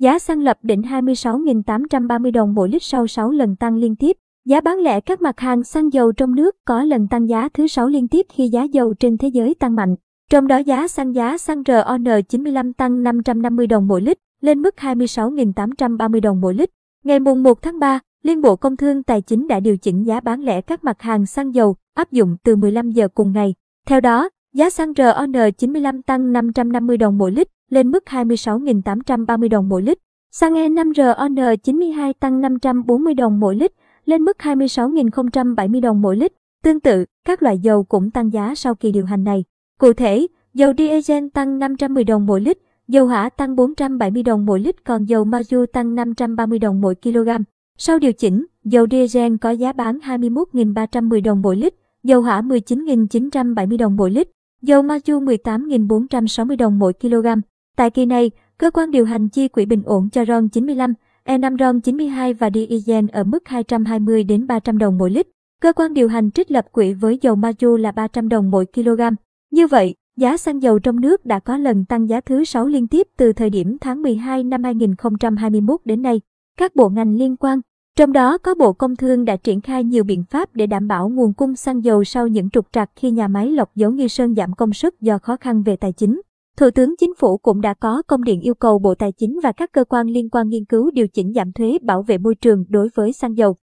Giá xăng lập đỉnh 26.830 đồng mỗi lít sau 6 lần tăng liên tiếp. Giá bán lẻ các mặt hàng xăng dầu trong nước có lần tăng giá thứ 6 liên tiếp khi giá dầu trên thế giới tăng mạnh. Trong đó giá xăng giá xăng RON95 tăng 550 đồng mỗi lít, lên mức 26.830 đồng mỗi lít. Ngày mùng 1 tháng 3, Liên Bộ Công Thương Tài chính đã điều chỉnh giá bán lẻ các mặt hàng xăng dầu, áp dụng từ 15 giờ cùng ngày. Theo đó, giá xăng RON95 tăng 550 đồng mỗi lít, lên mức 26.830 đồng mỗi lít. Xăng E5 RON92 tăng 540 đồng mỗi lít, lên mức 26.070 đồng mỗi lít. Tương tự, các loại dầu cũng tăng giá sau kỳ điều hành này. Cụ thể, dầu diesel tăng 510 đồng mỗi lít, dầu hỏa tăng 470 đồng mỗi lít còn dầu mazu tăng 530 đồng mỗi kg. Sau điều chỉnh, dầu diesel có giá bán 21.310 đồng mỗi lít, dầu hỏa 19.970 đồng mỗi lít, dầu mazu 18.460 đồng mỗi kg. Tại kỳ này, cơ quan điều hành chi quỹ bình ổn cho RON 95, E5 RON 92 và diesel ở mức 220 đến 300 đồng mỗi lít. Cơ quan điều hành trích lập quỹ với dầu mazu là 300 đồng mỗi kg. Như vậy, giá xăng dầu trong nước đã có lần tăng giá thứ 6 liên tiếp từ thời điểm tháng 12 năm 2021 đến nay. Các bộ ngành liên quan, trong đó có Bộ Công Thương đã triển khai nhiều biện pháp để đảm bảo nguồn cung xăng dầu sau những trục trặc khi nhà máy lọc dầu Nghi Sơn giảm công suất do khó khăn về tài chính. Thủ tướng Chính phủ cũng đã có công điện yêu cầu Bộ Tài chính và các cơ quan liên quan nghiên cứu điều chỉnh giảm thuế bảo vệ môi trường đối với xăng dầu.